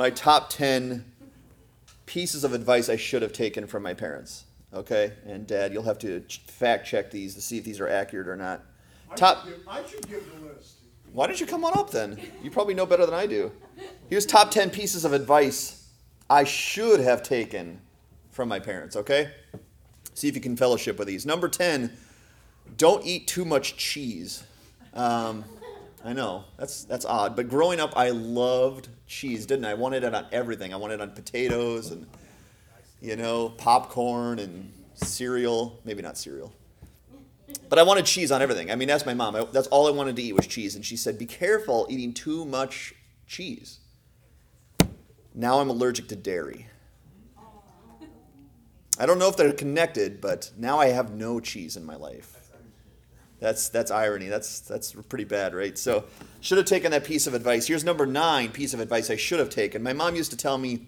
my top 10 pieces of advice I should have taken from my parents. Okay? And dad, you'll have to fact check these to see if these are accurate or not. I Top should give, I should give the list. Why don't you come on up then? You probably know better than I do. Here's top 10 pieces of advice I should have taken from my parents, okay? See if you can fellowship with these. Number 10, don't eat too much cheese. Um, I know, that's, that's odd. But growing up, I loved cheese, didn't I? I wanted it on everything. I wanted it on potatoes and, you know, popcorn and cereal. Maybe not cereal. But I wanted cheese on everything. I mean, that's my mom. I, that's all I wanted to eat was cheese. And she said, Be careful eating too much cheese. Now I'm allergic to dairy. I don't know if they're connected, but now I have no cheese in my life. That's that's irony. That's that's pretty bad, right? So should have taken that piece of advice. Here's number nine piece of advice I should have taken. My mom used to tell me,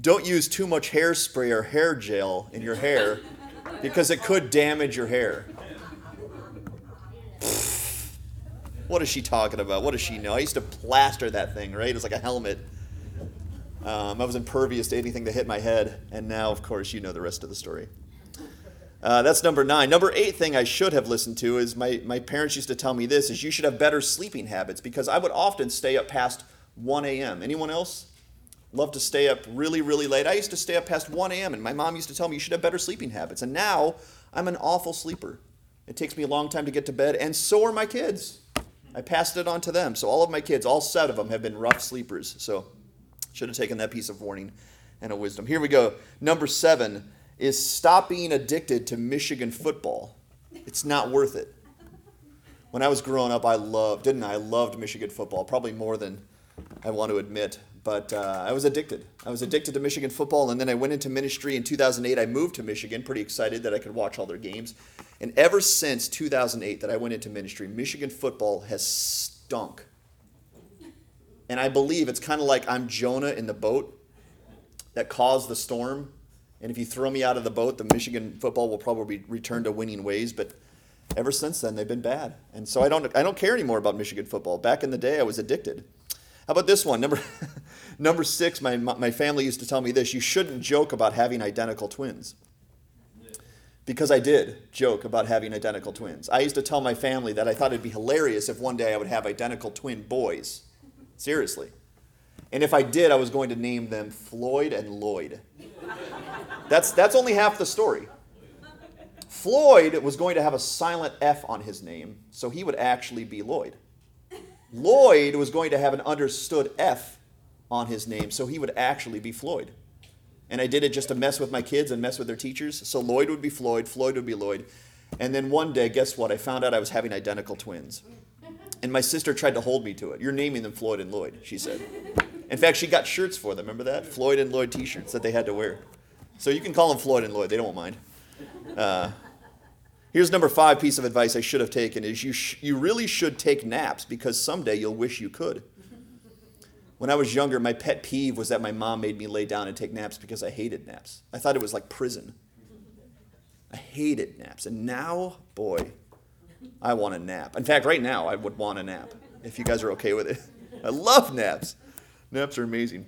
don't use too much hairspray or hair gel in your hair because it could damage your hair. What is she talking about? What does she know? I used to plaster that thing, right? It was like a helmet. Um, I was impervious to anything that hit my head, and now, of course, you know the rest of the story. Uh, that's number nine. Number eight thing I should have listened to is my, my parents used to tell me this is you should have better sleeping habits because I would often stay up past 1 a.m. Anyone else? Love to stay up really, really late. I used to stay up past 1 a.m. and my mom used to tell me you should have better sleeping habits. And now I'm an awful sleeper. It takes me a long time to get to bed, and so are my kids. I passed it on to them. So all of my kids, all seven of them, have been rough sleepers. So should have taken that piece of warning and a wisdom. Here we go. Number seven is stop being addicted to Michigan football. It's not worth it. When I was growing up, I loved, didn't I? I loved Michigan football, probably more than I want to admit. But uh, I was addicted. I was addicted to Michigan football, and then I went into ministry in 2008. I moved to Michigan, pretty excited that I could watch all their games. And ever since 2008 that I went into ministry, Michigan football has stunk. And I believe it's kind of like I'm Jonah in the boat that caused the storm. And if you throw me out of the boat, the Michigan football will probably return to winning ways. But ever since then, they've been bad. And so I don't, I don't care anymore about Michigan football. Back in the day, I was addicted. How about this one? Number, number six, my, my family used to tell me this you shouldn't joke about having identical twins. Because I did joke about having identical twins. I used to tell my family that I thought it'd be hilarious if one day I would have identical twin boys. Seriously. And if I did, I was going to name them Floyd and Lloyd. That's, that's only half the story. Floyd was going to have a silent F on his name, so he would actually be Lloyd. Lloyd was going to have an understood F on his name, so he would actually be Floyd. And I did it just to mess with my kids and mess with their teachers. So Lloyd would be Floyd, Floyd would be Lloyd. And then one day, guess what? I found out I was having identical twins. And my sister tried to hold me to it. You're naming them Floyd and Lloyd, she said. In fact, she got shirts for them. Remember that? Floyd and Lloyd t shirts that they had to wear. So you can call them Floyd and Lloyd, they don't mind. Uh, here's number five piece of advice I should have taken is you, sh- you really should take naps because someday you'll wish you could. When I was younger, my pet peeve was that my mom made me lay down and take naps because I hated naps. I thought it was like prison. I hated naps. And now, boy, I want a nap. In fact, right now, I would want a nap if you guys are okay with it. I love naps. Naps are amazing.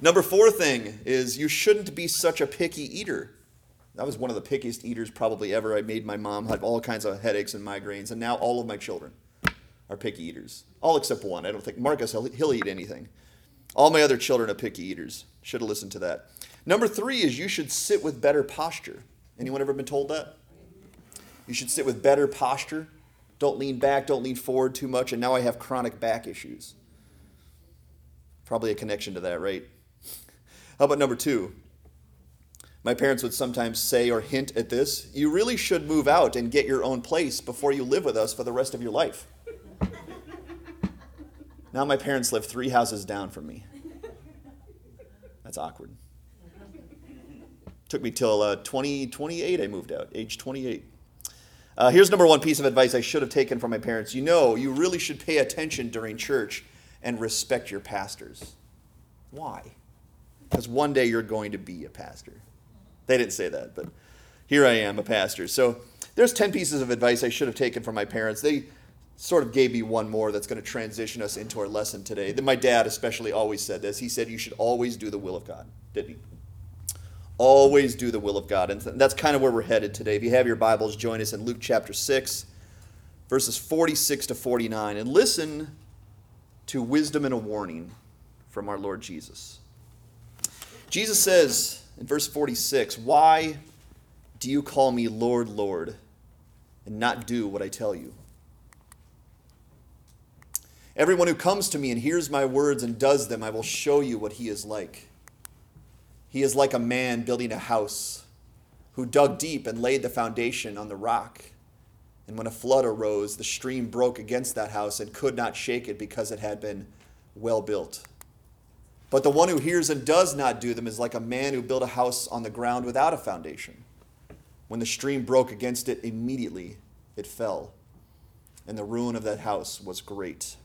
Number four thing is you shouldn't be such a picky eater. I was one of the pickiest eaters probably ever. I made my mom have all kinds of headaches and migraines, and now all of my children are picky eaters. All except one. I don't think Marcus, he'll, he'll eat anything. All my other children are picky eaters. Should have listened to that. Number three is you should sit with better posture. Anyone ever been told that? You should sit with better posture. Don't lean back, don't lean forward too much. And now I have chronic back issues. Probably a connection to that, right? How about number two? My parents would sometimes say or hint at this you really should move out and get your own place before you live with us for the rest of your life. now my parents live three houses down from me. That's awkward. Took me till uh, 20, 28 I moved out, age 28. Uh, here's number one piece of advice I should have taken from my parents. You know, you really should pay attention during church and respect your pastors. Why? Because one day you're going to be a pastor. They didn't say that, but here I am, a pastor. So there's 10 pieces of advice I should have taken from my parents. They sort of gave me one more that's going to transition us into our lesson today. That my dad especially always said this. He said you should always do the will of God, didn't he? Always do the will of God. And that's kind of where we're headed today. If you have your Bibles, join us in Luke chapter 6, verses 46 to 49, and listen to wisdom and a warning from our Lord Jesus. Jesus says in verse 46, Why do you call me Lord, Lord, and not do what I tell you? Everyone who comes to me and hears my words and does them, I will show you what he is like. He is like a man building a house who dug deep and laid the foundation on the rock. And when a flood arose, the stream broke against that house and could not shake it because it had been well built. But the one who hears and does not do them is like a man who built a house on the ground without a foundation. When the stream broke against it, immediately it fell, and the ruin of that house was great.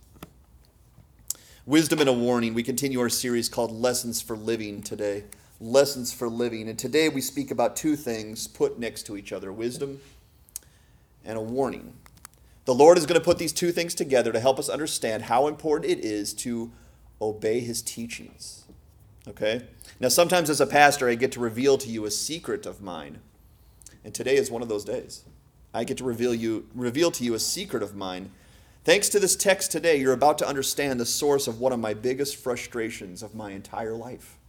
Wisdom and a warning. We continue our series called Lessons for Living today. Lessons for Living. And today we speak about two things put next to each other wisdom and a warning. The Lord is going to put these two things together to help us understand how important it is to obey his teachings. Okay? Now, sometimes as a pastor, I get to reveal to you a secret of mine. And today is one of those days. I get to reveal you reveal to you a secret of mine Thanks to this text today, you're about to understand the source of one of my biggest frustrations of my entire life.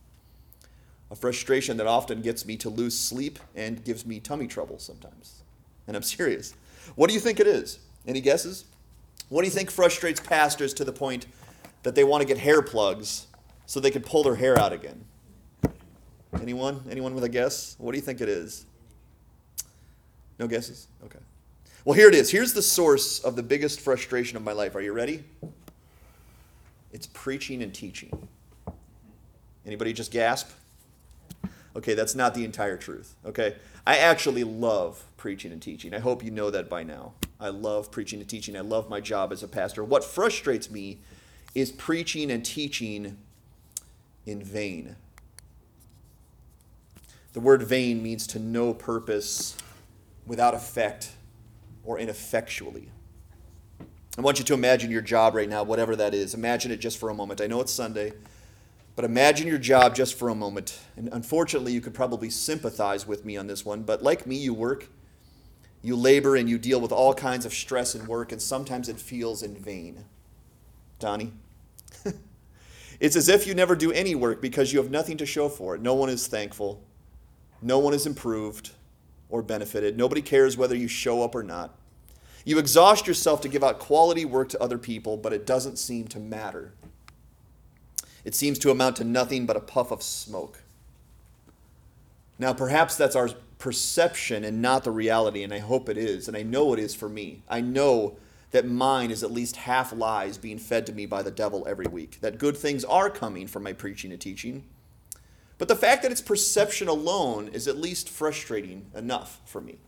A frustration that often gets me to lose sleep and gives me tummy trouble sometimes. And I'm serious. What do you think it is? Any guesses? What do you think frustrates pastors to the point that they want to get hair plugs so they can pull their hair out again? Anyone? Anyone with a guess? What do you think it is? No guesses? Okay. Well, here it is. Here's the source of the biggest frustration of my life. Are you ready? It's preaching and teaching. Anybody just gasp? Okay, that's not the entire truth. Okay? I actually love preaching and teaching. I hope you know that by now. I love preaching and teaching. I love my job as a pastor. What frustrates me is preaching and teaching in vain. The word vain means to no purpose, without effect, or ineffectually. I want you to imagine your job right now, whatever that is. Imagine it just for a moment. I know it's Sunday, but imagine your job just for a moment. And unfortunately, you could probably sympathize with me on this one, but like me, you work, you labor, and you deal with all kinds of stress and work, and sometimes it feels in vain. Donnie? it's as if you never do any work because you have nothing to show for it. No one is thankful, no one is improved or benefited. Nobody cares whether you show up or not. You exhaust yourself to give out quality work to other people, but it doesn't seem to matter. It seems to amount to nothing but a puff of smoke. Now, perhaps that's our perception and not the reality, and I hope it is, and I know it is for me. I know that mine is at least half lies being fed to me by the devil every week, that good things are coming from my preaching and teaching but the fact that it's perception alone is at least frustrating enough for me.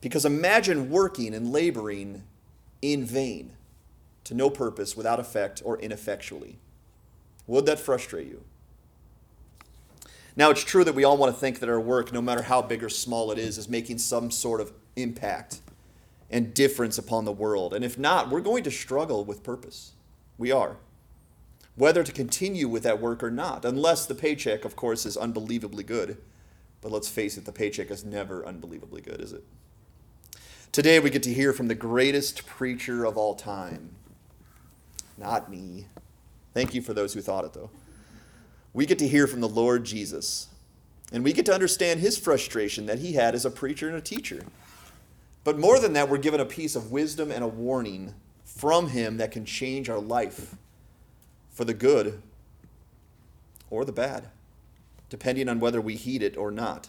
Because imagine working and laboring in vain, to no purpose, without effect, or ineffectually. Would that frustrate you? Now, it's true that we all want to think that our work, no matter how big or small it is, is making some sort of impact and difference upon the world. And if not, we're going to struggle with purpose. We are whether to continue with that work or not, unless the paycheck, of course, is unbelievably good. But let's face it, the paycheck is never unbelievably good, is it? Today we get to hear from the greatest preacher of all time. Not me. Thank you for those who thought it, though. We get to hear from the Lord Jesus. And we get to understand his frustration that he had as a preacher and a teacher. But more than that, we're given a piece of wisdom and a warning from him that can change our life for the good or the bad, depending on whether we heed it or not.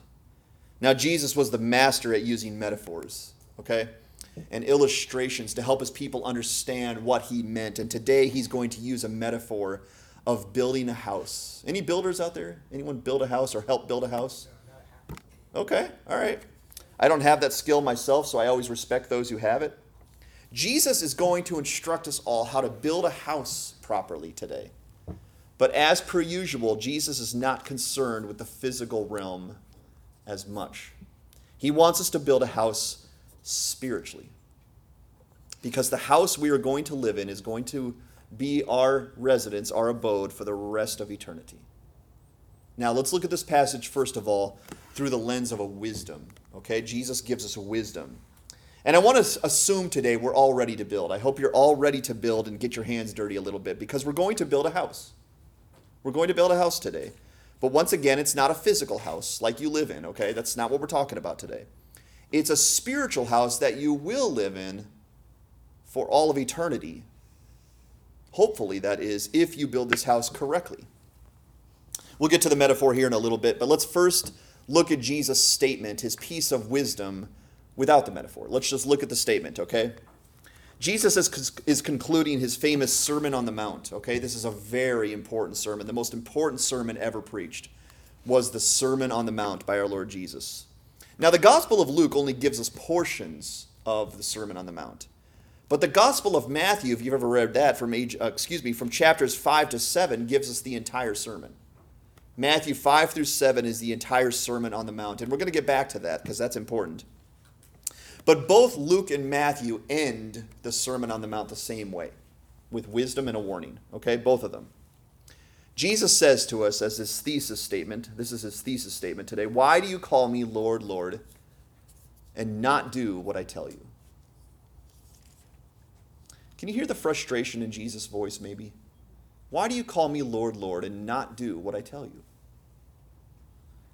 Now, Jesus was the master at using metaphors, okay, and illustrations to help his people understand what he meant. And today he's going to use a metaphor of building a house. Any builders out there? Anyone build a house or help build a house? Okay, all right. I don't have that skill myself, so I always respect those who have it. Jesus is going to instruct us all how to build a house properly today. But as per usual, Jesus is not concerned with the physical realm as much. He wants us to build a house spiritually. because the house we are going to live in is going to be our residence, our abode for the rest of eternity. Now, let's look at this passage, first of all, through the lens of a wisdom. Okay? Jesus gives us a wisdom. And I want to assume today we're all ready to build. I hope you're all ready to build and get your hands dirty a little bit because we're going to build a house. We're going to build a house today. But once again, it's not a physical house like you live in, okay? That's not what we're talking about today. It's a spiritual house that you will live in for all of eternity. Hopefully, that is, if you build this house correctly. We'll get to the metaphor here in a little bit, but let's first look at Jesus' statement, his piece of wisdom without the metaphor. Let's just look at the statement, okay? Jesus is, is concluding his famous Sermon on the Mount, okay? This is a very important sermon. The most important sermon ever preached was the Sermon on the Mount by our Lord Jesus. Now, the Gospel of Luke only gives us portions of the Sermon on the Mount. But the Gospel of Matthew, if you've ever read that from age, uh, excuse me, from chapters 5 to 7 gives us the entire sermon. Matthew 5 through 7 is the entire Sermon on the Mount, and we're going to get back to that because that's important. But both Luke and Matthew end the Sermon on the Mount the same way, with wisdom and a warning. Okay, both of them. Jesus says to us as his thesis statement, this is his thesis statement today Why do you call me Lord, Lord, and not do what I tell you? Can you hear the frustration in Jesus' voice, maybe? Why do you call me Lord, Lord, and not do what I tell you?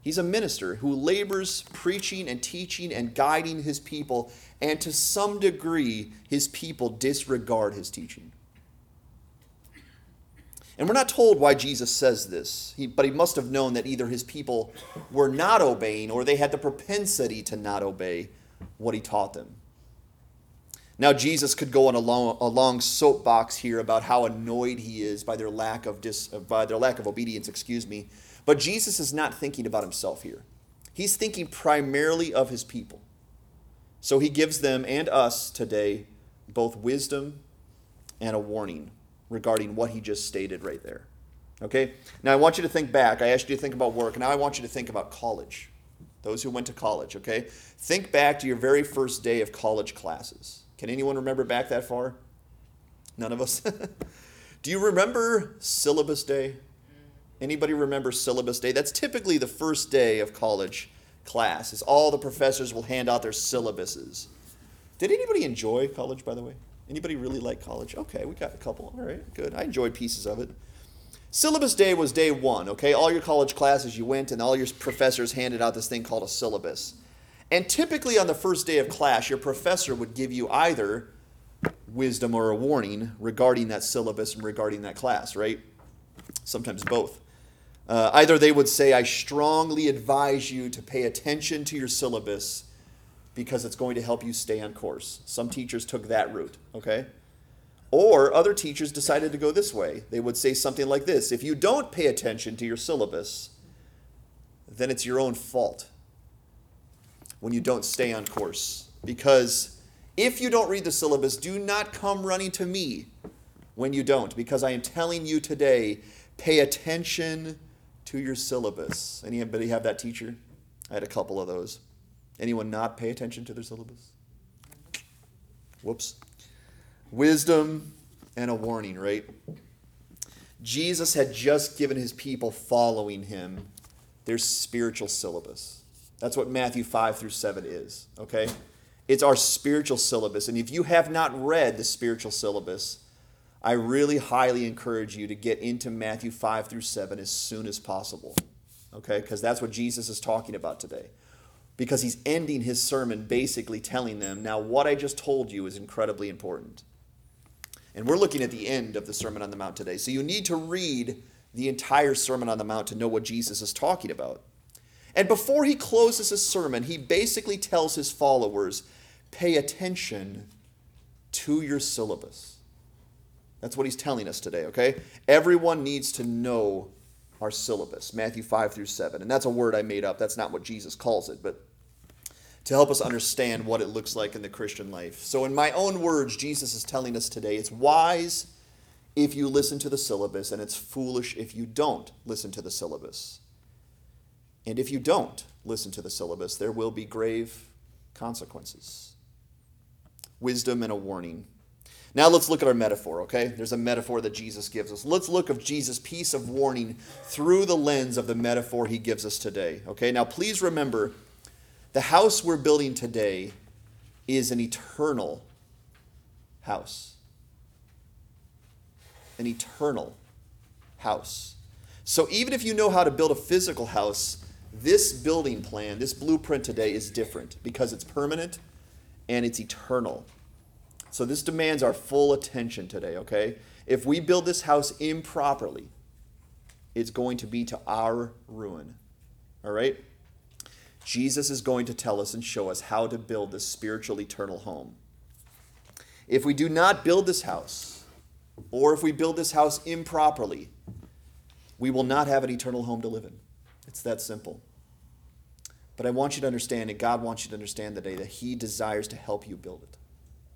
He's a minister who labors preaching and teaching and guiding his people, and to some degree, his people disregard his teaching. And we're not told why Jesus says this, he, but he must have known that either his people were not obeying or they had the propensity to not obey what he taught them. Now, Jesus could go on a long, a long soapbox here about how annoyed he is by their lack of, dis, by their lack of obedience, excuse me. But Jesus is not thinking about himself here. He's thinking primarily of his people. So he gives them and us today both wisdom and a warning regarding what he just stated right there. Okay? Now I want you to think back. I asked you to think about work. Now I want you to think about college. Those who went to college, okay? Think back to your very first day of college classes. Can anyone remember back that far? None of us? Do you remember syllabus day? Anybody remember syllabus day? That's typically the first day of college class. Is all the professors will hand out their syllabuses. Did anybody enjoy college, by the way? Anybody really like college? Okay, we got a couple. All right, good. I enjoyed pieces of it. Syllabus day was day one, okay? All your college classes, you went and all your professors handed out this thing called a syllabus. And typically on the first day of class, your professor would give you either wisdom or a warning regarding that syllabus and regarding that class, right? Sometimes both. Uh, either they would say, I strongly advise you to pay attention to your syllabus because it's going to help you stay on course. Some teachers took that route, okay? Or other teachers decided to go this way. They would say something like this If you don't pay attention to your syllabus, then it's your own fault when you don't stay on course. Because if you don't read the syllabus, do not come running to me when you don't, because I am telling you today pay attention to your syllabus. Anybody have that teacher? I had a couple of those. Anyone not pay attention to their syllabus? Whoops. Wisdom and a warning, right? Jesus had just given his people following him their spiritual syllabus. That's what Matthew 5 through 7 is, okay? It's our spiritual syllabus. And if you have not read the spiritual syllabus, I really highly encourage you to get into Matthew 5 through 7 as soon as possible. Okay? Because that's what Jesus is talking about today. Because he's ending his sermon basically telling them, now what I just told you is incredibly important. And we're looking at the end of the Sermon on the Mount today. So you need to read the entire Sermon on the Mount to know what Jesus is talking about. And before he closes his sermon, he basically tells his followers pay attention to your syllabus. That's what he's telling us today, okay? Everyone needs to know our syllabus, Matthew 5 through 7. And that's a word I made up. That's not what Jesus calls it, but to help us understand what it looks like in the Christian life. So, in my own words, Jesus is telling us today it's wise if you listen to the syllabus, and it's foolish if you don't listen to the syllabus. And if you don't listen to the syllabus, there will be grave consequences. Wisdom and a warning Now let's look at our metaphor, okay? There's a metaphor that Jesus gives us. Let's look of Jesus' piece of warning through the lens of the metaphor he gives us today, okay? Now please remember the house we're building today is an eternal house. An eternal house. So even if you know how to build a physical house, this building plan, this blueprint today is different because it's permanent and it's eternal. So this demands our full attention today, okay? If we build this house improperly, it's going to be to our ruin. All right? Jesus is going to tell us and show us how to build this spiritual eternal home. If we do not build this house, or if we build this house improperly, we will not have an eternal home to live in. It's that simple. But I want you to understand, and God wants you to understand today, that He desires to help you build it.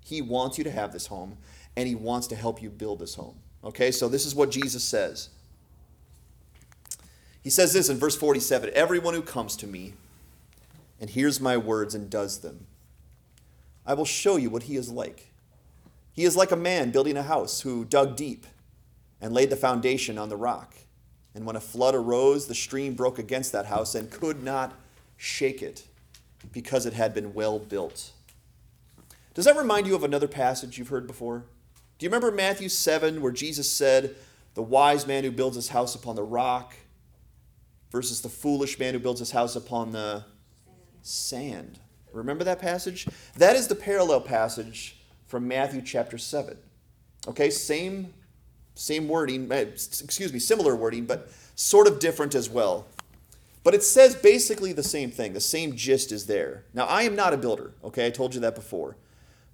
He wants you to have this home, and He wants to help you build this home. Okay, so this is what Jesus says. He says this in verse 47 Everyone who comes to me and hears my words and does them, I will show you what he is like. He is like a man building a house who dug deep and laid the foundation on the rock. And when a flood arose, the stream broke against that house and could not shake it because it had been well built. Does that remind you of another passage you've heard before? Do you remember Matthew 7 where Jesus said, The wise man who builds his house upon the rock versus the foolish man who builds his house upon the sand? Remember that passage? That is the parallel passage from Matthew chapter 7. Okay, same same wording, eh, excuse me, similar wording, but sort of different as well. But it says basically the same thing. The same gist is there. Now, I am not a builder, okay? I told you that before.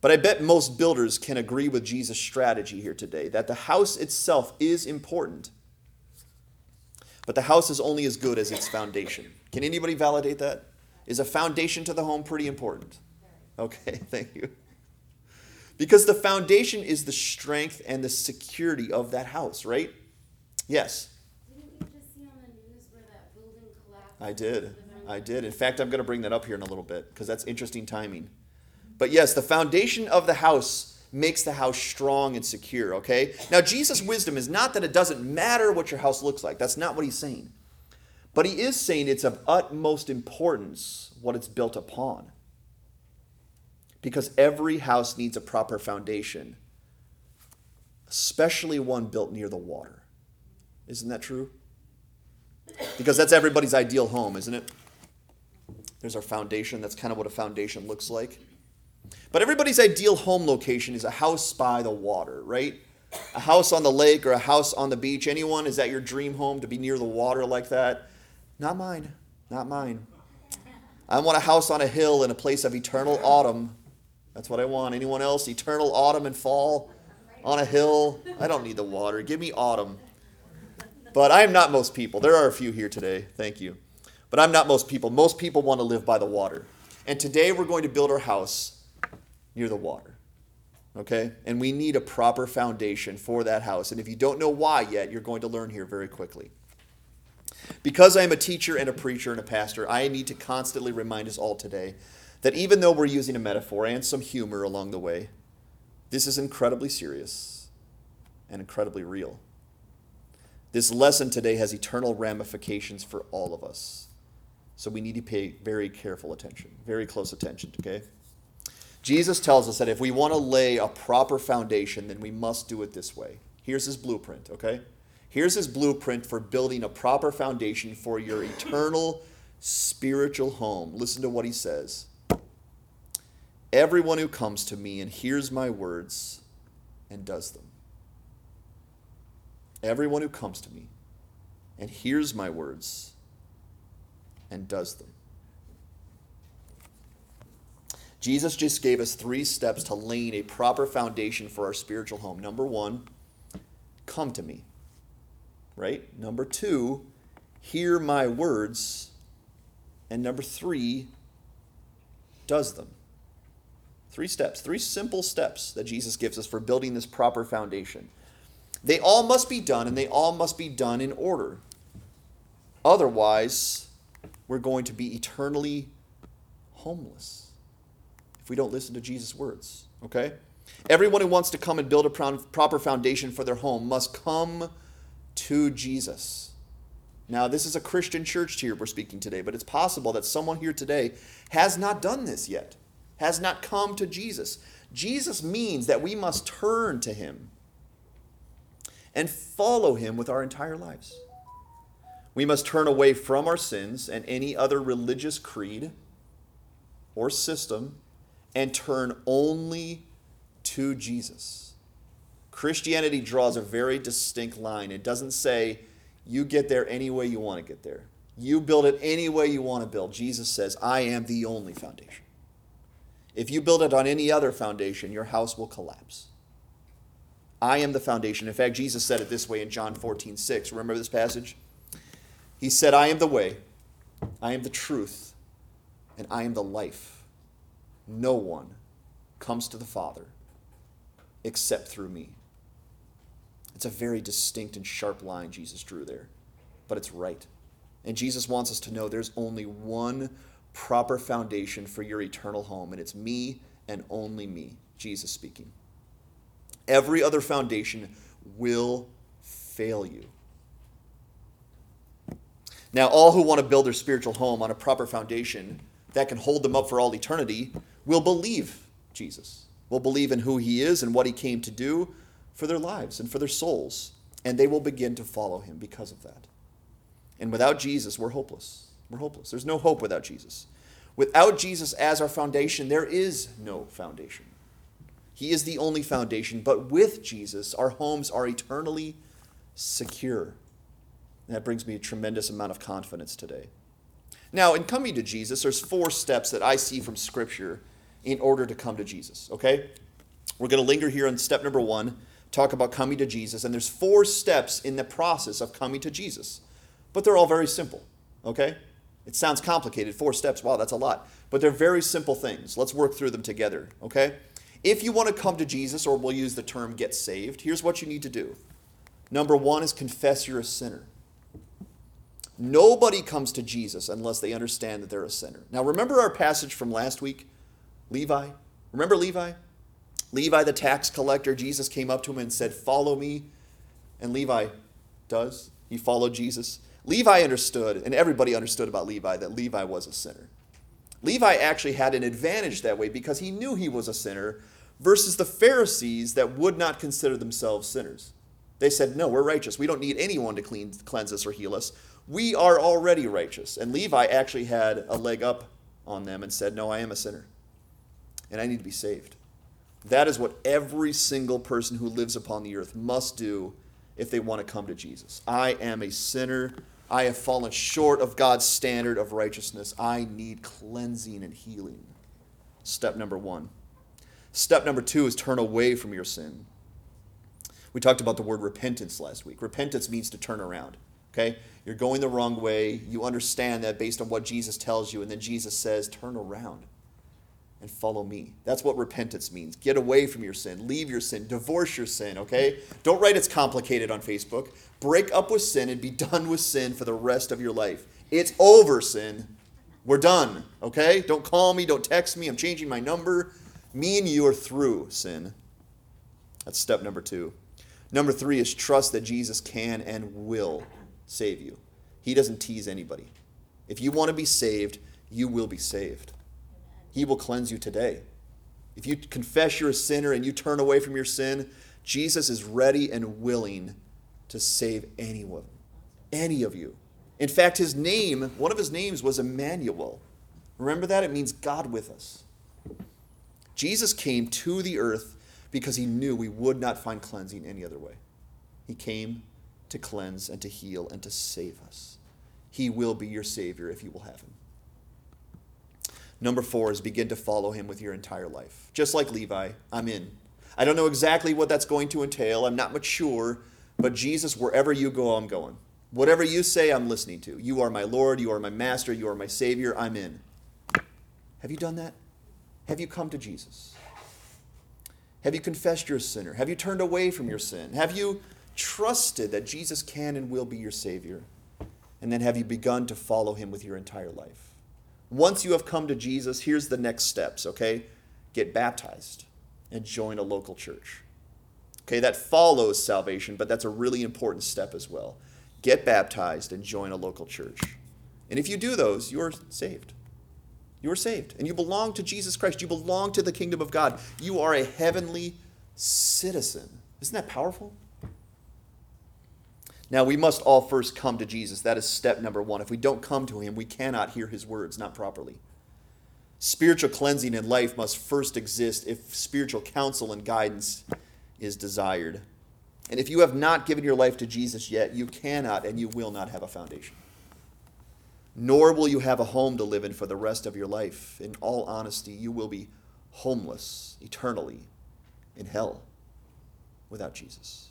But I bet most builders can agree with Jesus' strategy here today that the house itself is important. But the house is only as good as its foundation. Can anybody validate that? Is a foundation to the home pretty important? Okay, thank you. Because the foundation is the strength and the security of that house, right? Yes. Didn't you just see on the news where that building collapsed? I did. I did. In fact, I'm going to bring that up here in a little bit because that's interesting timing. But yes, the foundation of the house makes the house strong and secure, okay? Now, Jesus' wisdom is not that it doesn't matter what your house looks like. That's not what he's saying. But he is saying it's of utmost importance what it's built upon. Because every house needs a proper foundation, especially one built near the water. Isn't that true? Because that's everybody's ideal home, isn't it? There's our foundation. That's kind of what a foundation looks like. But everybody's ideal home location is a house by the water, right? A house on the lake or a house on the beach. Anyone? Is that your dream home to be near the water like that? Not mine. Not mine. I want a house on a hill in a place of eternal autumn. That's what I want. Anyone else? Eternal autumn and fall on a hill. I don't need the water. Give me autumn. But I am not most people. There are a few here today. Thank you. But I'm not most people. Most people want to live by the water. And today we're going to build our house near the water. Okay? And we need a proper foundation for that house. And if you don't know why yet, you're going to learn here very quickly. Because I am a teacher and a preacher and a pastor, I need to constantly remind us all today that even though we're using a metaphor and some humor along the way, this is incredibly serious and incredibly real. This lesson today has eternal ramifications for all of us. So we need to pay very careful attention, very close attention, okay? Jesus tells us that if we want to lay a proper foundation, then we must do it this way. Here's his blueprint, okay? Here's his blueprint for building a proper foundation for your eternal spiritual home. Listen to what he says. Everyone who comes to me and hears my words and does them. Everyone who comes to me and hears my words and does them. Jesus just gave us three steps to laying a proper foundation for our spiritual home. Number one, come to me. Right? Number two, hear my words. And number three, does them. Three steps, three simple steps that Jesus gives us for building this proper foundation. They all must be done, and they all must be done in order. Otherwise, we're going to be eternally homeless if we don't listen to Jesus' words. Okay? Everyone who wants to come and build a proper foundation for their home must come to Jesus. Now, this is a Christian church here we're speaking today, but it's possible that someone here today has not done this yet, has not come to Jesus. Jesus means that we must turn to him and follow him with our entire lives. We must turn away from our sins and any other religious creed or system and turn only to Jesus. Christianity draws a very distinct line. It doesn't say, you get there any way you want to get there. You build it any way you want to build. Jesus says, I am the only foundation. If you build it on any other foundation, your house will collapse. I am the foundation. In fact, Jesus said it this way in John 14, 6. Remember this passage? He said, I am the way, I am the truth, and I am the life. No one comes to the Father except through me. It's a very distinct and sharp line Jesus drew there, but it's right. And Jesus wants us to know there's only one proper foundation for your eternal home, and it's me and only me, Jesus speaking. Every other foundation will fail you. Now, all who want to build their spiritual home on a proper foundation that can hold them up for all eternity will believe Jesus, will believe in who he is and what he came to do for their lives and for their souls, and they will begin to follow him because of that. And without Jesus, we're hopeless. We're hopeless. There's no hope without Jesus. Without Jesus as our foundation, there is no foundation. He is the only foundation, but with Jesus, our homes are eternally secure. That brings me a tremendous amount of confidence today. Now, in coming to Jesus, there's four steps that I see from Scripture in order to come to Jesus, okay? We're going to linger here on step number one, talk about coming to Jesus, and there's four steps in the process of coming to Jesus. But they're all very simple, okay? It sounds complicated, four steps, wow, that's a lot. But they're very simple things. Let's work through them together, okay? If you want to come to Jesus, or we'll use the term get saved, here's what you need to do. Number one is confess you're a sinner. Nobody comes to Jesus unless they understand that they're a sinner. Now, remember our passage from last week? Levi? Remember Levi? Levi, the tax collector, Jesus came up to him and said, Follow me. And Levi does. He followed Jesus. Levi understood, and everybody understood about Levi, that Levi was a sinner. Levi actually had an advantage that way because he knew he was a sinner versus the Pharisees that would not consider themselves sinners. They said, No, we're righteous. We don't need anyone to clean, cleanse us or heal us. We are already righteous. And Levi actually had a leg up on them and said, No, I am a sinner. And I need to be saved. That is what every single person who lives upon the earth must do if they want to come to Jesus. I am a sinner. I have fallen short of God's standard of righteousness. I need cleansing and healing. Step number one. Step number two is turn away from your sin. We talked about the word repentance last week. Repentance means to turn around. Okay? You're going the wrong way. You understand that based on what Jesus tells you, and then Jesus says, turn around and follow me. That's what repentance means. Get away from your sin, leave your sin, divorce your sin, okay? Don't write it's complicated on Facebook. Break up with sin and be done with sin for the rest of your life. It's over, sin. We're done, okay? Don't call me, don't text me. I'm changing my number. Me and you are through sin. That's step number two. Number three is trust that Jesus can and will save you. He doesn't tease anybody. If you want to be saved, you will be saved. He will cleanse you today. If you confess you're a sinner and you turn away from your sin, Jesus is ready and willing to save anyone, any of you. In fact, his name, one of his names was Emmanuel. Remember that? It means God with us. Jesus came to the earth because he knew we would not find cleansing any other way. He came to cleanse and to heal and to save us. He will be your Savior if you will have him. Number four is begin to follow him with your entire life. Just like Levi, I'm in. I don't know exactly what that's going to entail. I'm not mature, but Jesus, wherever you go, I'm going. Whatever you say, I'm listening to. You are my Lord, you are my Master, you are my Savior, I'm in. Have you done that? Have you come to Jesus? Have you confessed you're a sinner? Have you turned away from your sin? Have you trusted that Jesus can and will be your Savior? And then have you begun to follow him with your entire life? Once you have come to Jesus, here's the next steps, okay? Get baptized. and join a local church. Okay, that follows salvation, but that's a really important step as well. Get baptized and join a local church. And if you do those, you're saved. You are saved. And you belong to Jesus Christ. You belong to the kingdom of God. You are a heavenly citizen. Isn't that powerful? Now, we must all first come to Jesus. That is step number one. If we don't come to him, we cannot hear his words, not properly. Spiritual cleansing in life must first exist if spiritual counsel and guidance is desired. And if you have not given your life to Jesus yet, you cannot and you will not have a foundation. Nor will you have a home to live in for the rest of your life. In all honesty, you will be homeless eternally in hell without Jesus.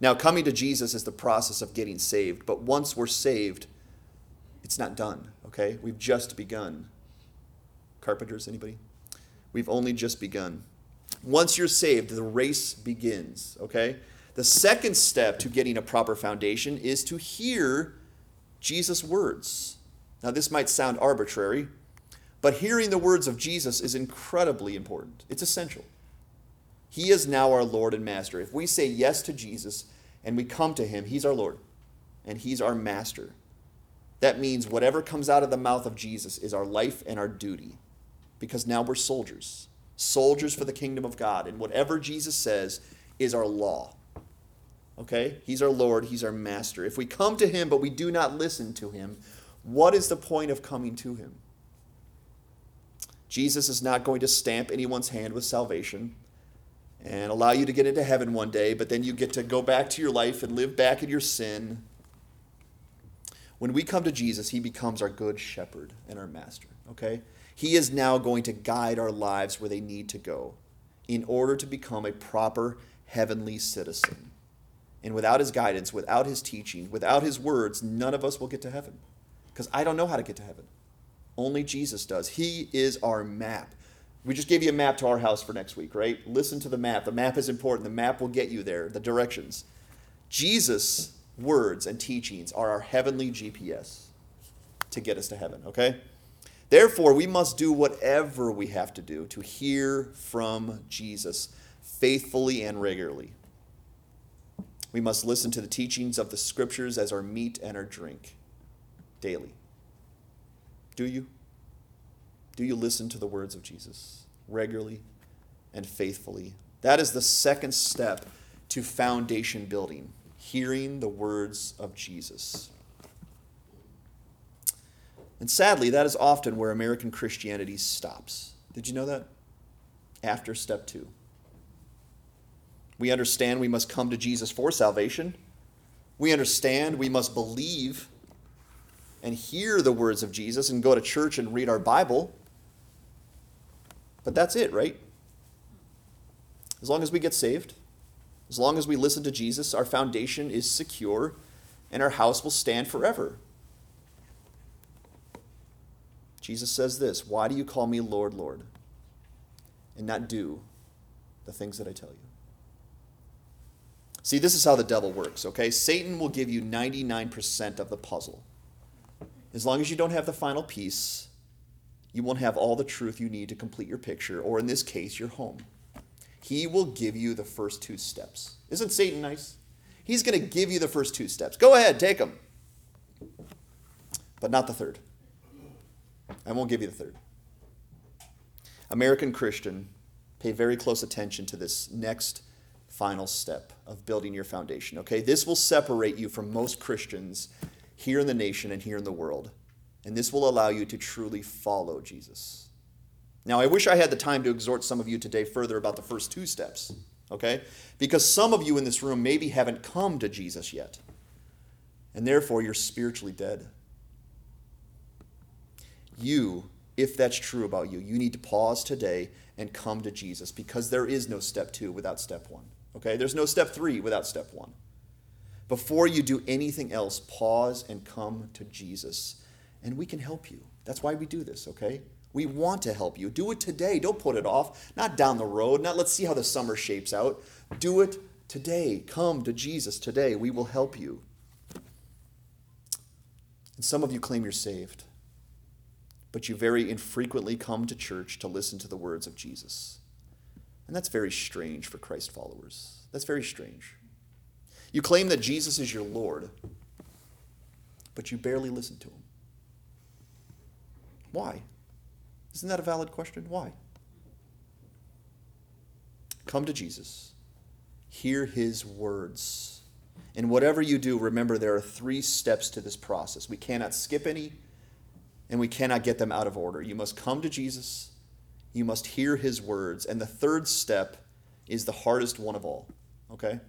Now, coming to Jesus is the process of getting saved, but once we're saved, it's not done, okay? We've just begun. Carpenters, anybody? We've only just begun. Once you're saved, the race begins, okay? The second step to getting a proper foundation is to hear Jesus' words. Now, this might sound arbitrary, but hearing the words of Jesus is incredibly important. It's essential. He is now our Lord and Master. If we say yes to Jesus and we come to Him, He's our Lord and He's our Master. That means whatever comes out of the mouth of Jesus is our life and our duty because now we're soldiers, soldiers for the kingdom of God. And whatever Jesus says is our law. Okay? He's our Lord, He's our Master. If we come to Him but we do not listen to Him, what is the point of coming to Him? Jesus is not going to stamp anyone's hand with salvation and allow you to get into heaven one day, but then you get to go back to your life and live back in your sin. When we come to Jesus, he becomes our good shepherd and our master, okay? He is now going to guide our lives where they need to go in order to become a proper heavenly citizen. And without his guidance, without his teaching, without his words, none of us will get to heaven. Because I don't know how to get to heaven. Only Jesus does. He is our map. We just gave you a map to our house for next week, right? Listen to the map. The map is important. The map will get you there, the directions. Jesus' words and teachings are our heavenly GPS to get us to heaven, okay? Therefore, we must do whatever we have to do to hear from Jesus faithfully and regularly. We must listen to the teachings of the scriptures as our meat and our drink daily. Do you? Do you listen to the words of Jesus regularly and faithfully? That is the second step to foundation building, hearing the words of Jesus. And sadly, that is often where American Christianity stops. Did you know that? After step two. We understand we must come to Jesus for salvation. We understand we must believe and hear the words of Jesus and go to church and read our Bible. But that's it, right? As long as we get saved, as long as we listen to Jesus, our foundation is secure and our house will stand forever. Jesus says this Why do you call me Lord, Lord, and not do the things that I tell you? See, this is how the devil works, okay? Satan will give you 99% of the puzzle. As long as you don't have the final piece, you won't have all the truth you need to complete your picture, or in this case, your home. He will give you the first two steps. Isn't Satan nice? He's going to give you the first two steps. Go ahead, take them. But not the third. I won't give you the third. American Christian, pay very close attention to this next final step of building your foundation. Okay, this will separate you from most Christians here in the nation and here in the world. And this will allow you to truly follow Jesus. Now, I wish I had the time to exhort some of you today further about the first two steps, okay? Because some of you in this room maybe haven't come to Jesus yet, and therefore you're spiritually dead. You, if that's true about you, you need to pause today and come to Jesus because there is no step two without step one, okay? There's no step three without step one. Before you do anything else, pause and come to Jesus, and we can help you. That's why we do this, okay? We want to help you. Do it today. Don't put it off. Not down the road. Not let's see how the summer shapes out. Do it today. Come to Jesus today. We will help you. And some of you claim you're saved, but you very infrequently come to church to listen to the words of Jesus. And that's very strange for Christ followers. That's very strange. You claim that Jesus is your Lord, but you barely listen to him. Why? Isn't that a valid question? Why? Come to Jesus, hear his words. And whatever you do, remember there are three steps to this process. We cannot skip any, and we cannot get them out of order. You must come to Jesus, you must hear his words, and the third step is the hardest one of all, okay?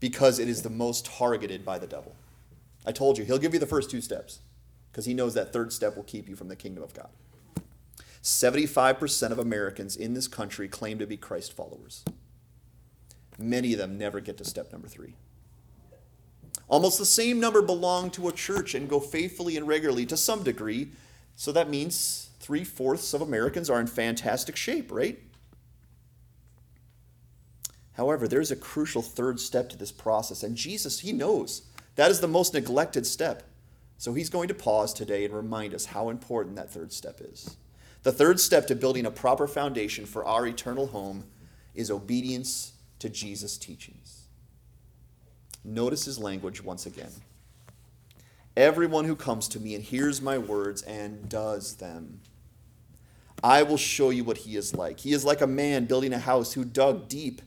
Because it is the most targeted by the devil. I told you, he'll give you the first two steps because he knows that third step will keep you from the kingdom of God. 75% of Americans in this country claim to be Christ followers. Many of them never get to step number three. Almost the same number belong to a church and go faithfully and regularly to some degree. So that means three fourths of Americans are in fantastic shape, right? However, there's a crucial third step to this process, and Jesus, He knows that is the most neglected step. So He's going to pause today and remind us how important that third step is. The third step to building a proper foundation for our eternal home is obedience to Jesus' teachings. Notice his language once again. Everyone who comes to me and hears my words and does them, I will show you what he is like. He is like a man building a house who dug deep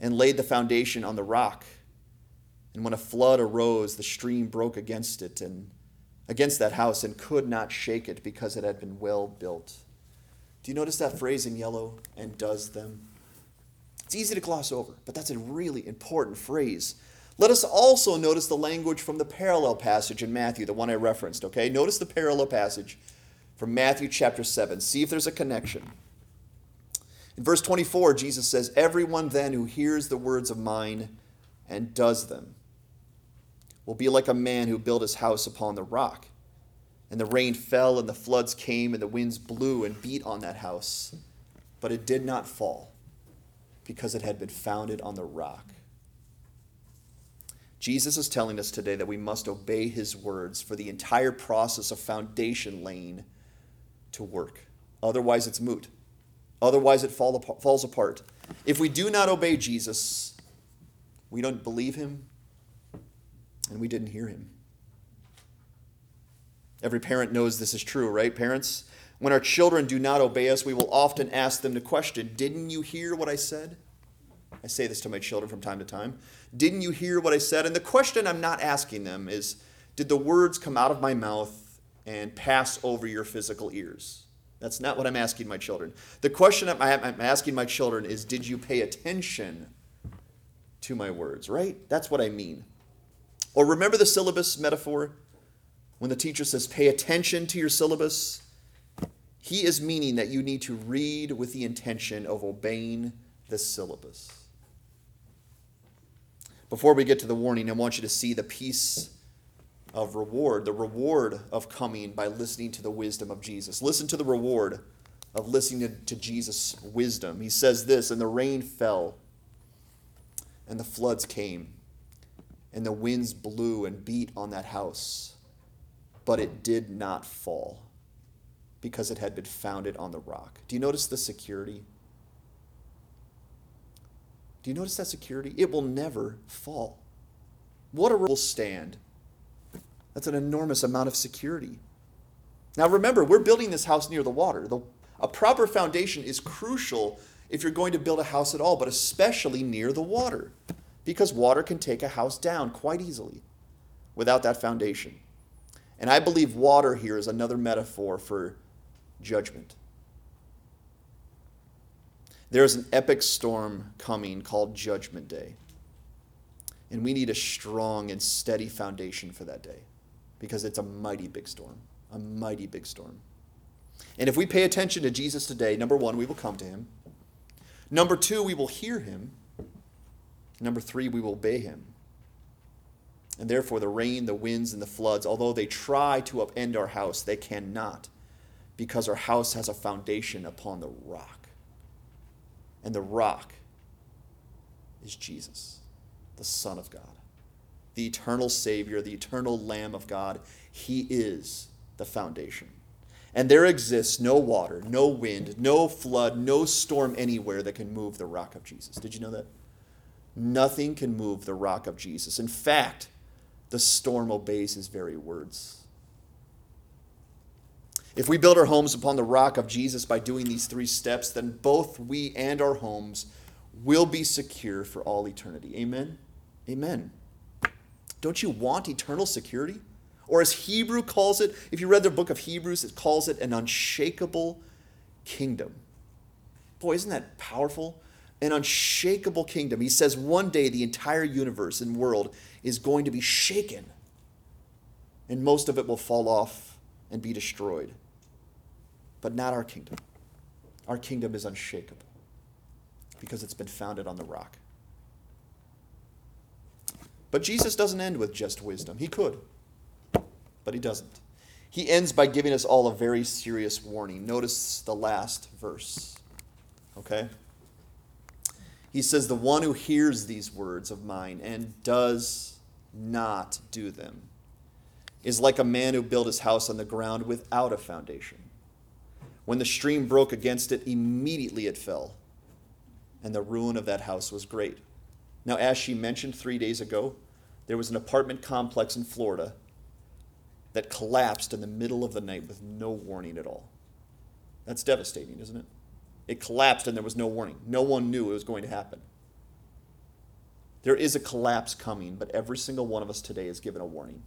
and laid the foundation on the rock. And when a flood arose, the stream broke against it and against that house and could not shake it because it had been well built. Do you notice that phrase in yellow and does them? It's easy to gloss over, but that's a really important phrase. Let us also notice the language from the parallel passage in Matthew, the one I referenced, okay? Notice the parallel passage from Matthew chapter 7. See if there's a connection. In verse 24, Jesus says, Everyone then who hears the words of mine and does them will be like a man who built his house upon the rock. And the rain fell, and the floods came, and the winds blew and beat on that house. But it did not fall, because it had been founded on the rock. Jesus is telling us today that we must obey his words for the entire process of foundation laying to work. Otherwise, it's moot. Otherwise, it fall falls apart. If we do not obey Jesus, we don't believe him, and we didn't hear him. Every parent knows this is true, right? Parents, when our children do not obey us, we will often ask them the question Didn't you hear what I said? I say this to my children from time to time. Didn't you hear what I said? And the question I'm not asking them is Did the words come out of my mouth and pass over your physical ears? That's not what I'm asking my children. The question I'm asking my children is Did you pay attention to my words, right? That's what I mean. Or remember the syllabus metaphor? When the teacher says, pay attention to your syllabus, he is meaning that you need to read with the intention of obeying the syllabus. Before we get to the warning, I want you to see the piece of reward, the reward of coming by listening to the wisdom of Jesus. Listen to the reward of listening to, Jesus' wisdom. He says this, and the rain fell, and the floods came, and the winds blew and beat on that house but it did not fall because it had been founded on the rock. Do you notice the security? Do you notice that security? It will never fall. What a will stand. That's an enormous amount of security. Now remember, we're building this house near the water. The, a proper foundation is crucial if you're going to build a house at all, but especially near the water, because water can take a house down quite easily without that foundation. And I believe water here is another metaphor for judgment. There's an epic storm coming called Judgment Day. And we need a strong and steady foundation for that day because it's a mighty big storm, a mighty big storm. And if we pay attention to Jesus today, number one, we will come to him. Number two, we will hear him. Number three, we will obey him. And therefore, the rain, the winds, and the floods, although they try to upend our house, they cannot, because our house has a foundation upon the rock. And the rock is Jesus, the Son of God, the eternal Savior, the eternal Lamb of God. He is the foundation. And there exists no water, no wind, no flood, no storm anywhere that can move the rock of Jesus. Did you know that? Nothing can move the rock of Jesus. In fact, the storm obeys his very words. If we build our homes upon the rock of Jesus by doing these three steps, then both we and our homes will be secure for all eternity. Amen? Amen. Don't you want eternal security? Or as Hebrew calls it, if you read the book of Hebrews, it calls it an unshakable kingdom. Boy, isn't that powerful? An unshakable kingdom. He says one day the entire universe and world is going to be shaken, and most of it will fall off and be destroyed. But not our kingdom. Our kingdom is unshakable because it's been founded on the rock. But Jesus doesn't end with just wisdom. He could but he doesn't. He ends by giving us all a very serious warning. Notice the last verse. Okay? He says, The one who hears these words of mine and does not do them is like a man who built his house on the ground without a foundation. When the stream broke against it, immediately it fell, and the ruin of that house was great. Now, as she mentioned three days ago, there was an apartment complex in Florida that collapsed in the middle of the night with no warning at all. That's devastating, isn't it? It collapsed and there was no warning. No one knew it was going to happen. There is a collapse coming, but every single one of us today is given a warning.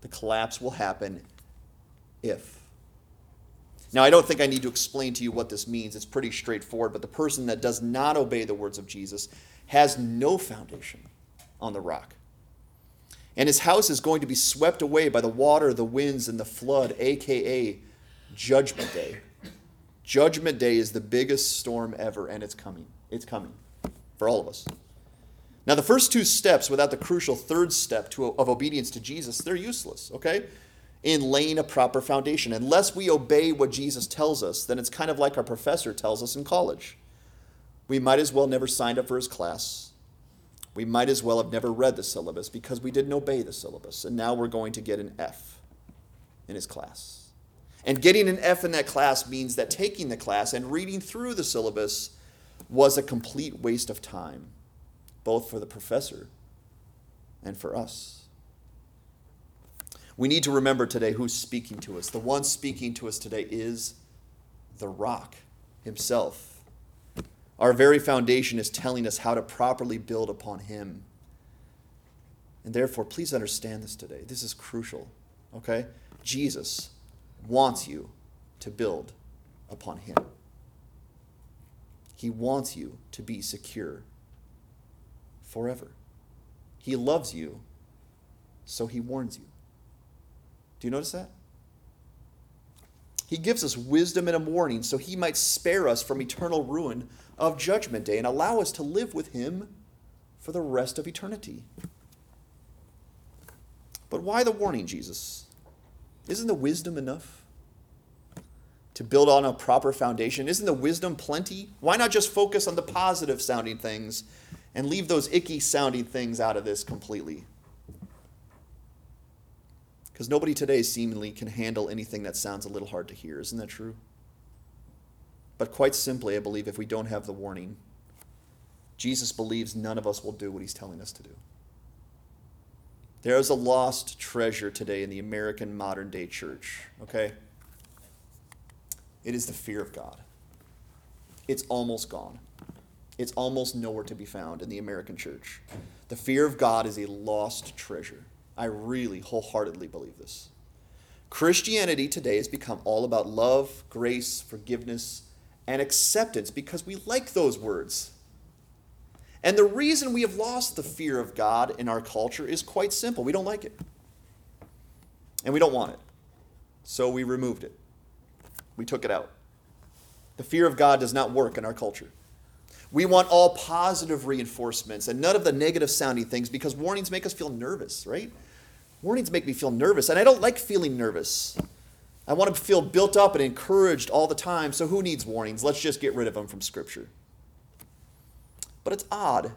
The collapse will happen if. Now, I don't think I need to explain to you what this means. It's pretty straightforward, but the person that does not obey the words of Jesus has no foundation on the rock. And his house is going to be swept away by the water, the winds, and the flood, aka Judgment Day. Judgment Day is the biggest storm ever, and it's coming. It's coming for all of us. Now, the first two steps, without the crucial third step to, of obedience to Jesus, they're useless, okay? In laying a proper foundation. Unless we obey what Jesus tells us, then it's kind of like our professor tells us in college. We might as well never signed up for his class we might as well have never read the syllabus because we didn't obey the syllabus. And now we're going to get an F in his class. And getting an F in that class means that taking the class and reading through the syllabus was a complete waste of time, both for the professor and for us. We need to remember today who's speaking to us. The one speaking to us today is the rock himself. Our very foundation is telling us how to properly build upon Him. And therefore, please understand this today. This is crucial, okay? Jesus wants you to build upon Him. He wants you to be secure forever. He loves you, so He warns you. Do you notice that? He gives us wisdom and a warning so He might spare us from eternal ruin of Judgment Day and allow us to live with Him for the rest of eternity. But why the warning, Jesus? Isn't the wisdom enough? To build on a proper foundation? Isn't the wisdom plenty? Why not just focus on the positive sounding things and leave those icky sounding things out of this completely? Because nobody today seemingly can handle anything that sounds a little hard to hear. Isn't that true? But quite simply, I believe if we don't have the warning, Jesus believes none of us will do what he's telling us to do. There is a lost treasure today in the American modern day church, okay? It is the fear of God. It's almost gone. It's almost nowhere to be found in the American church. The fear of God is a lost treasure. I really wholeheartedly believe this. Christianity today has become all about love, grace, forgiveness, and acceptance because we like those words. And the reason we have lost the fear of God in our culture is quite simple we don't like it. And we don't want it. So we removed it, we took it out. The fear of God does not work in our culture. We want all positive reinforcements and none of the negative sounding things because warnings make us feel nervous, right? Warnings make me feel nervous, and I don't like feeling nervous. I want to feel built up and encouraged all the time, so who needs warnings? Let's just get rid of them from Scripture. But it's odd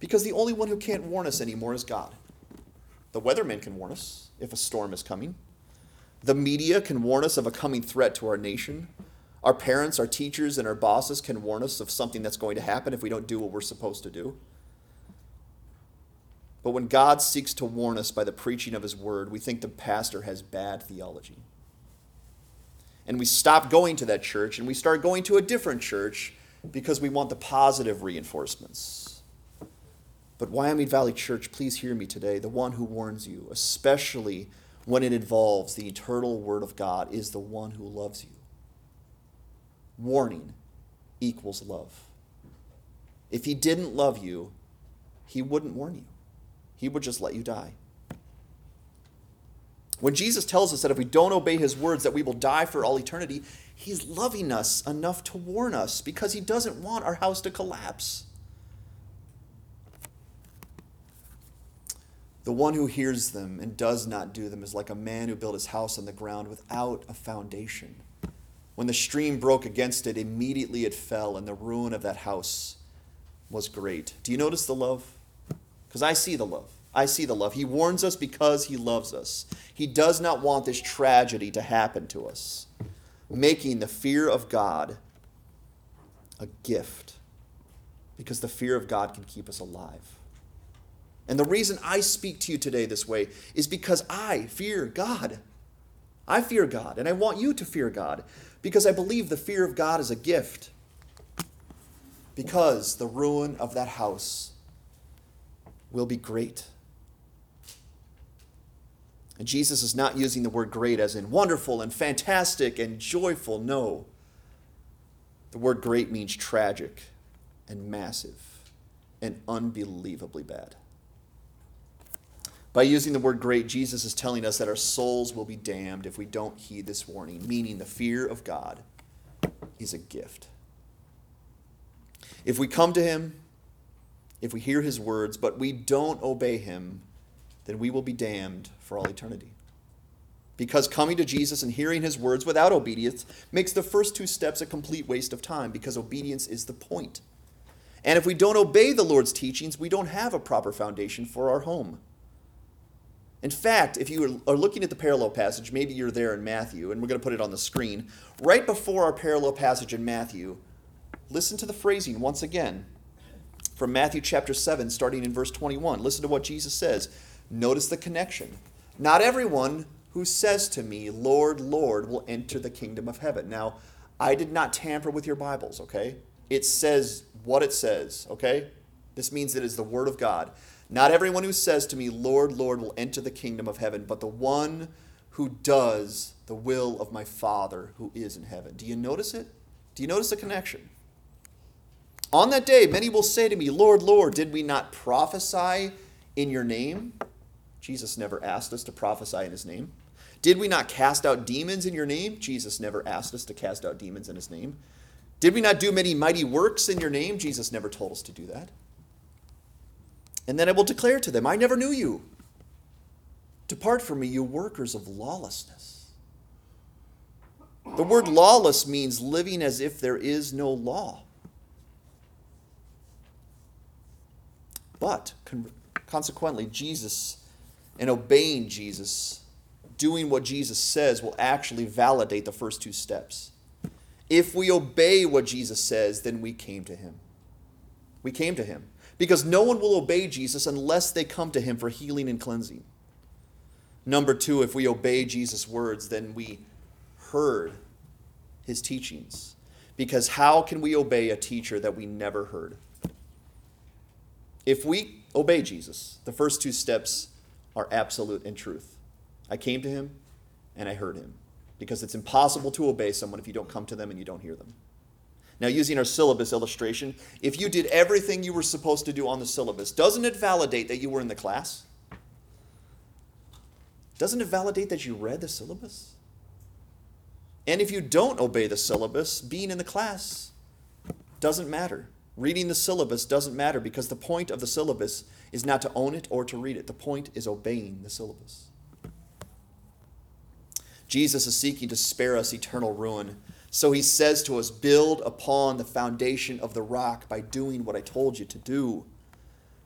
because the only one who can't warn us anymore is God. The weatherman can warn us if a storm is coming. The media can warn us of a coming threat to our nation. Our parents, our teachers, and our bosses can warn us of something that's going to happen if we don't do what we're supposed to do. But when God seeks to warn us by the preaching of his word, we think the pastor has bad theology. And we stop going to that church and we start going to a different church because we want the positive reinforcements. But Wyoming Valley Church, please hear me today. The one who warns you, especially when it involves the eternal Word of God, is the one who loves you. Warning equals love. If he didn't love you, he wouldn't warn you, he would just let you die. When Jesus tells us that if we don't obey his words that we will die for all eternity, he's loving us enough to warn us because he doesn't want our house to collapse. The one who hears them and does not do them is like a man who built his house on the ground without a foundation. When the stream broke against it, immediately it fell, and the ruin of that house was great. Do you notice the love? Because I see the love. I see the love. He warns us because he loves us. He does not want this tragedy to happen to us, making the fear of God a gift because the fear of God can keep us alive. And the reason I speak to you today this way is because I fear God. I fear God, and I want you to fear God because I believe the fear of God is a gift. Because the ruin of that house will be great. And Jesus is not using the word great as in wonderful and fantastic and joyful. No. The word great means tragic and massive and unbelievably bad. By using the word great, Jesus is telling us that our souls will be damned if we don't heed this warning, meaning the fear of God is a gift. If we come to Him, if we hear His words, but we don't obey Him, then we will be damned for all eternity. Because coming to Jesus and hearing His words without obedience makes the first two steps a complete waste of time, because obedience is the point. And if we don't obey the Lord's teachings, we don't have a proper foundation for our home. In fact, if you are looking at the parallel passage, maybe you're there in Matthew, and we're going to put it on the screen. Right before our parallel passage in Matthew, listen to the phrasing once again from Matthew chapter 7, starting in verse 21. Listen to what Jesus says. Notice the connection. Not everyone who says to me, Lord, Lord, will enter the kingdom of heaven. Now, I did not tamper with your Bibles, okay? It says what it says, okay? This means it is the Word of God. Not everyone who says to me, Lord, Lord, will enter the kingdom of heaven, but the one who does the will of my Father who is in heaven. Do you notice it? Do you notice the connection? On that day, many will say to me, Lord, Lord, did we not prophesy in your name? Jesus never asked us to prophesy in his name. Did we not cast out demons in your name? Jesus never asked us to cast out demons in his name. Did we not do many mighty works in your name? Jesus never told us to do that. And then I will declare to them, I never knew you. Depart from me, you workers of lawlessness. The word lawless means living as if there is no law. But consequently, Jesus and obeying Jesus, doing what Jesus says, will actually validate the first two steps. If we obey what Jesus says, then we came to him. We came to him. Because no one will obey Jesus unless they come to him for healing and cleansing. Number two, if we obey Jesus' words, then we heard his teachings. Because how can we obey a teacher that we never heard? If we obey Jesus, the first two steps are absolute and truth. I came to him and I heard him. Because it's impossible to obey someone if you don't come to them and you don't hear them. Now, using our syllabus illustration, if you did everything you were supposed to do on the syllabus, doesn't it validate that you were in the class? Doesn't it validate that you read the syllabus? And if you don't obey the syllabus, being in the class doesn't matter. Reading the syllabus doesn't matter because the point of the syllabus is not to own it or to read it. The point is obeying the syllabus. Jesus is seeking to spare us eternal ruin so he says to us, Build upon the foundation of the rock by doing what I told you to do.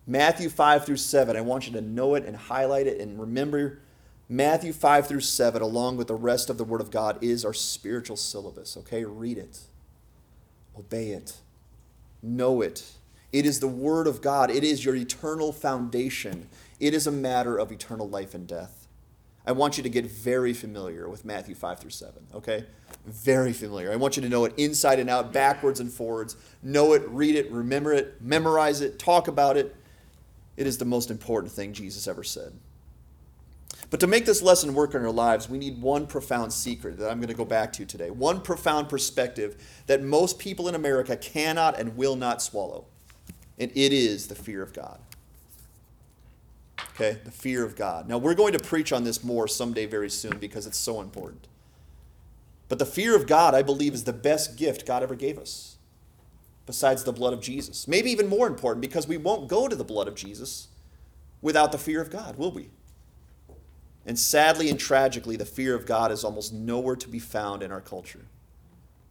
Matthew 5 through 7, I want you to know it and highlight it and remember Matthew 5 through 7, along with the rest of the Word of God, is our spiritual syllabus. Okay? Read it, obey it, know it. It is the Word of God, it is your eternal foundation. It is a matter of eternal life and death. I want you to get very familiar with Matthew 5 through 7, okay? Very familiar. I want you to know it inside and out, backwards and forwards. Know it, read it, remember it, memorize it, talk about it. It is the most important thing Jesus ever said. But to make this lesson work in our lives, we need one profound secret that I'm going to go back to today. One profound perspective that most people in America cannot and will not swallow. And it is the fear of God. Okay, the fear of God. Now, we're going to preach on this more someday very soon because it's so important. But the fear of God, I believe, is the best gift God ever gave us, besides the blood of Jesus. Maybe even more important because we won't go to the blood of Jesus without the fear of God, will we? And sadly and tragically, the fear of God is almost nowhere to be found in our culture.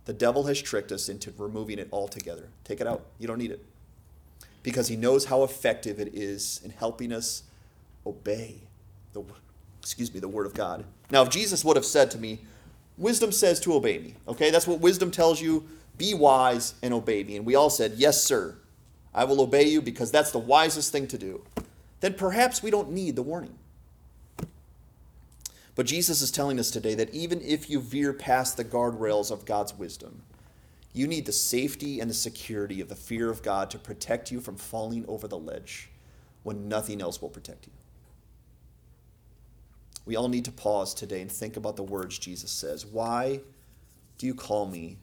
The devil has tricked us into removing it altogether. Take it out. You don't need it. Because he knows how effective it is in helping us obey the excuse me the word of God. Now, if Jesus would have said to me, "Wisdom says to obey me," okay, that's what wisdom tells you. Be wise and obey me, and we all said, "Yes, sir, I will obey you because that's the wisest thing to do." Then perhaps we don't need the warning. But Jesus is telling us today that even if you veer past the guardrails of God's wisdom, you need the safety and the security of the fear of God to protect you from falling over the ledge when nothing else will protect you. We all need to pause today and think about the words Jesus says. Why do you call me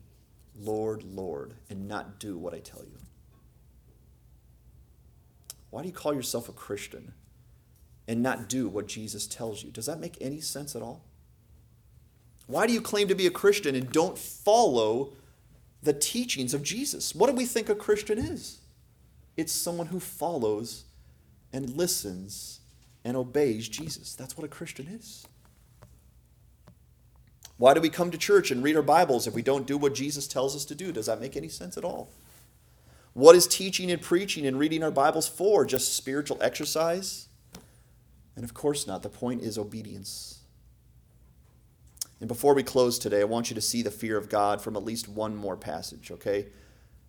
Lord, Lord, and not do what I tell you? Why do you call yourself a Christian and not do what Jesus tells you? Does that make any sense at all? Why do you claim to be a Christian and don't follow the teachings of Jesus? What do we think a Christian is? It's someone who follows and listens and obeys Jesus. That's what a Christian is. Why do we come to church and read our Bibles if we don't do what Jesus tells us to do? Does that make any sense at all? What is teaching and preaching and reading our Bibles for? Just spiritual exercise? And of course not. The point is obedience. And before we close today, I want you to see the fear of God from at least one more passage, okay?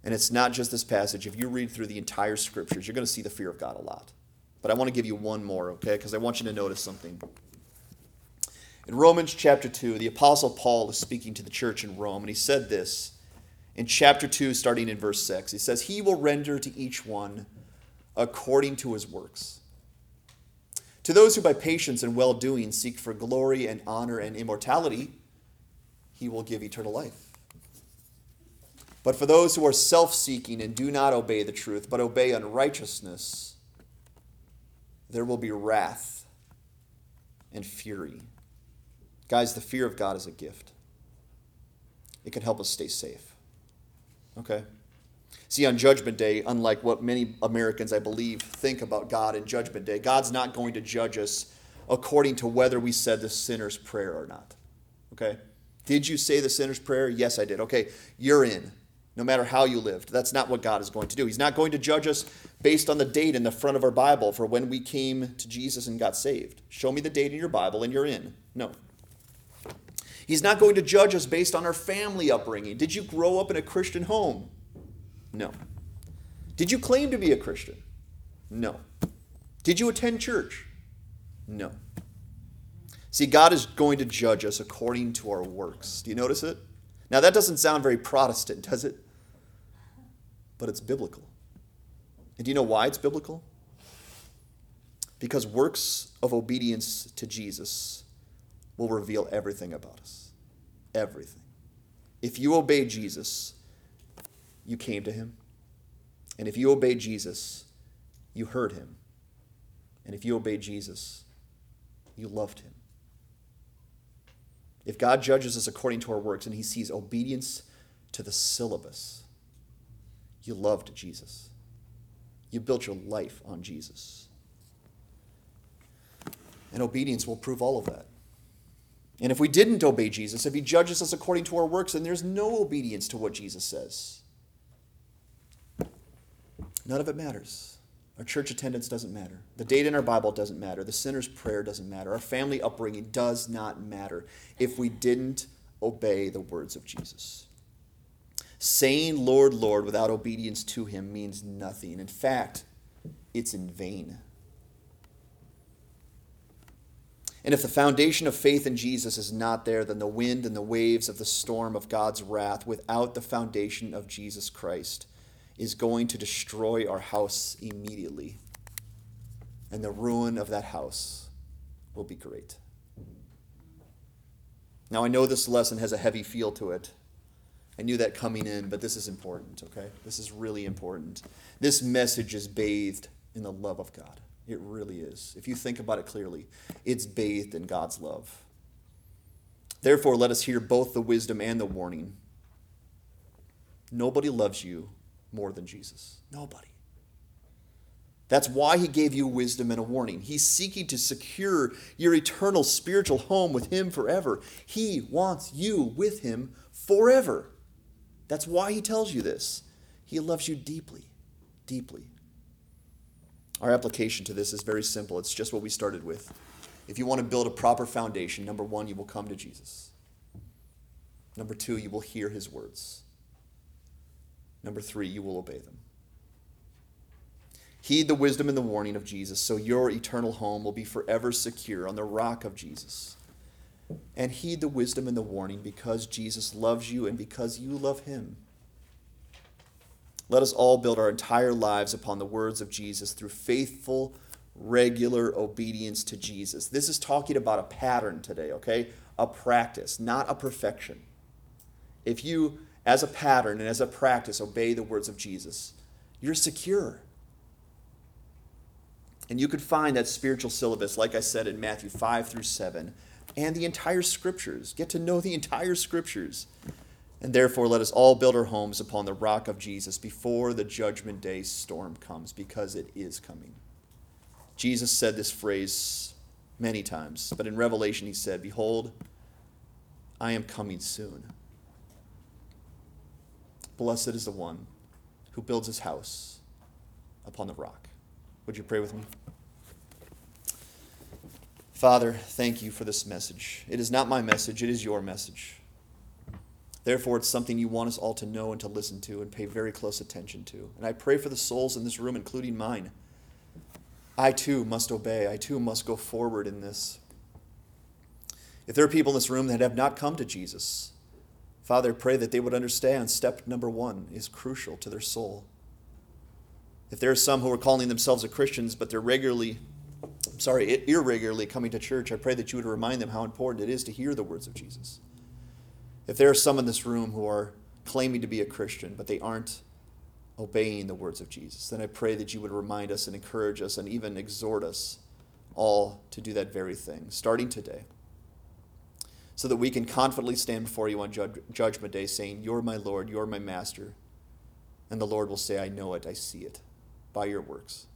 And it's not just this passage. If you read through the entire scriptures, you're going to see the fear of God a lot. But I want to give you one more, okay? Because I want you to notice something. In Romans chapter 2, the Apostle Paul is speaking to the church in Rome, and he said this in chapter 2, starting in verse 6. He says, He will render to each one according to his works. To those who by patience and well doing seek for glory and honor and immortality, he will give eternal life. But for those who are self seeking and do not obey the truth, but obey unrighteousness, there will be wrath and fury. Guys, the fear of God is a gift, it can help us stay safe. Okay? See, on Judgment Day, unlike what many Americans, I believe, think about God in Judgment Day, God's not going to judge us according to whether we said the sinner's prayer or not. Okay? Did you say the sinner's prayer? Yes, I did. Okay, you're in, no matter how you lived. That's not what God is going to do. He's not going to judge us based on the date in the front of our Bible for when we came to Jesus and got saved. Show me the date in your Bible and you're in. No. He's not going to judge us based on our family upbringing. Did you grow up in a Christian home? No. Did you claim to be a Christian? No. Did you attend church? No. See, God is going to judge us according to our works. Do you notice it? Now, that doesn't sound very Protestant, does it? But it's biblical. And do you know why it's biblical? Because works of obedience to Jesus will reveal everything about us. Everything. If you obey Jesus, you came to him. And if you obey Jesus, you heard him. And if you obey Jesus, you loved him. If God judges us according to our works and he sees obedience to the syllabus, you loved Jesus. You built your life on Jesus. And obedience will prove all of that. And if we didn't obey Jesus, if he judges us according to our works, then there's no obedience to what Jesus says. None of it matters. Our church attendance doesn't matter. The date in our Bible doesn't matter. The sinner's prayer doesn't matter. Our family upbringing does not matter if we didn't obey the words of Jesus. Saying Lord, Lord without obedience to him means nothing. In fact, it's in vain. And if the foundation of faith in Jesus is not there, then the wind and the waves of the storm of God's wrath without the foundation of Jesus Christ is going to destroy our house immediately. And the ruin of that house will be great. Now, I know this lesson has a heavy feel to it. I knew that coming in, but this is important, okay? This is really important. This message is bathed in the love of God. It really is. If you think about it clearly, it's bathed in God's love. Therefore, let us hear both the wisdom and the warning. Nobody loves you more than Jesus. Nobody. That's why he gave you wisdom and a warning. He's seeking to secure your eternal spiritual home with him forever. He wants you with him forever. That's why he tells you this. He loves you deeply, deeply. Our application to this is very simple. It's just what we started with. If you want to build a proper foundation, number one, you will come to Jesus. Number two, you will hear his words. Number three, you will obey them. Heed the wisdom and the warning of Jesus so your eternal home will be forever secure on the rock of Jesus. And heed the wisdom and the warning because Jesus loves you and because you love him. Let us all build our entire lives upon the words of Jesus through faithful, regular obedience to Jesus. This is talking about a pattern today, okay? A practice, not a perfection. If you, as a pattern and as a practice, obey the words of Jesus, you're secure. And you could find that spiritual syllabus, like I said, in Matthew 5 through 7, and the entire scriptures. Get to know the entire scriptures. And therefore, let us all build our homes upon the rock of Jesus before the judgment day storm comes, because it is coming. Jesus said this phrase many times, but in Revelation he said, Behold, I am coming soon. Blessed is the one who builds his house upon the rock. Would you pray with me? Father, thank you for this message. It is not my message, it is your message. Therefore, it's something you want us all to know and to listen to and pay very close attention to. And I pray for the souls in this room, including mine. I too must obey. I too must go forward in this. If there are people in this room that have not come to Jesus, Father, pray that they would understand step number one is crucial to their soul. If there are some who are calling themselves a Christians, but they're regularly, sorry, irregularly coming to church, I pray that you would remind them how important it is to hear the words of Jesus. If there are some in this room who are claiming to be a Christian, but they aren't obeying the words of Jesus, then I pray that you would remind us and encourage us and even exhort us all to do that very thing, starting today, so that we can confidently stand before you on judge, Judgment Day saying, You're my Lord, you're my Master. And the Lord will say, I know it, I see it by your works.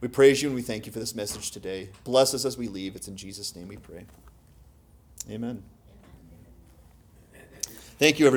We praise you and we thank you for this message today. Bless us as we leave. It's in Jesus' name we pray. Amen. Thank you, everybody.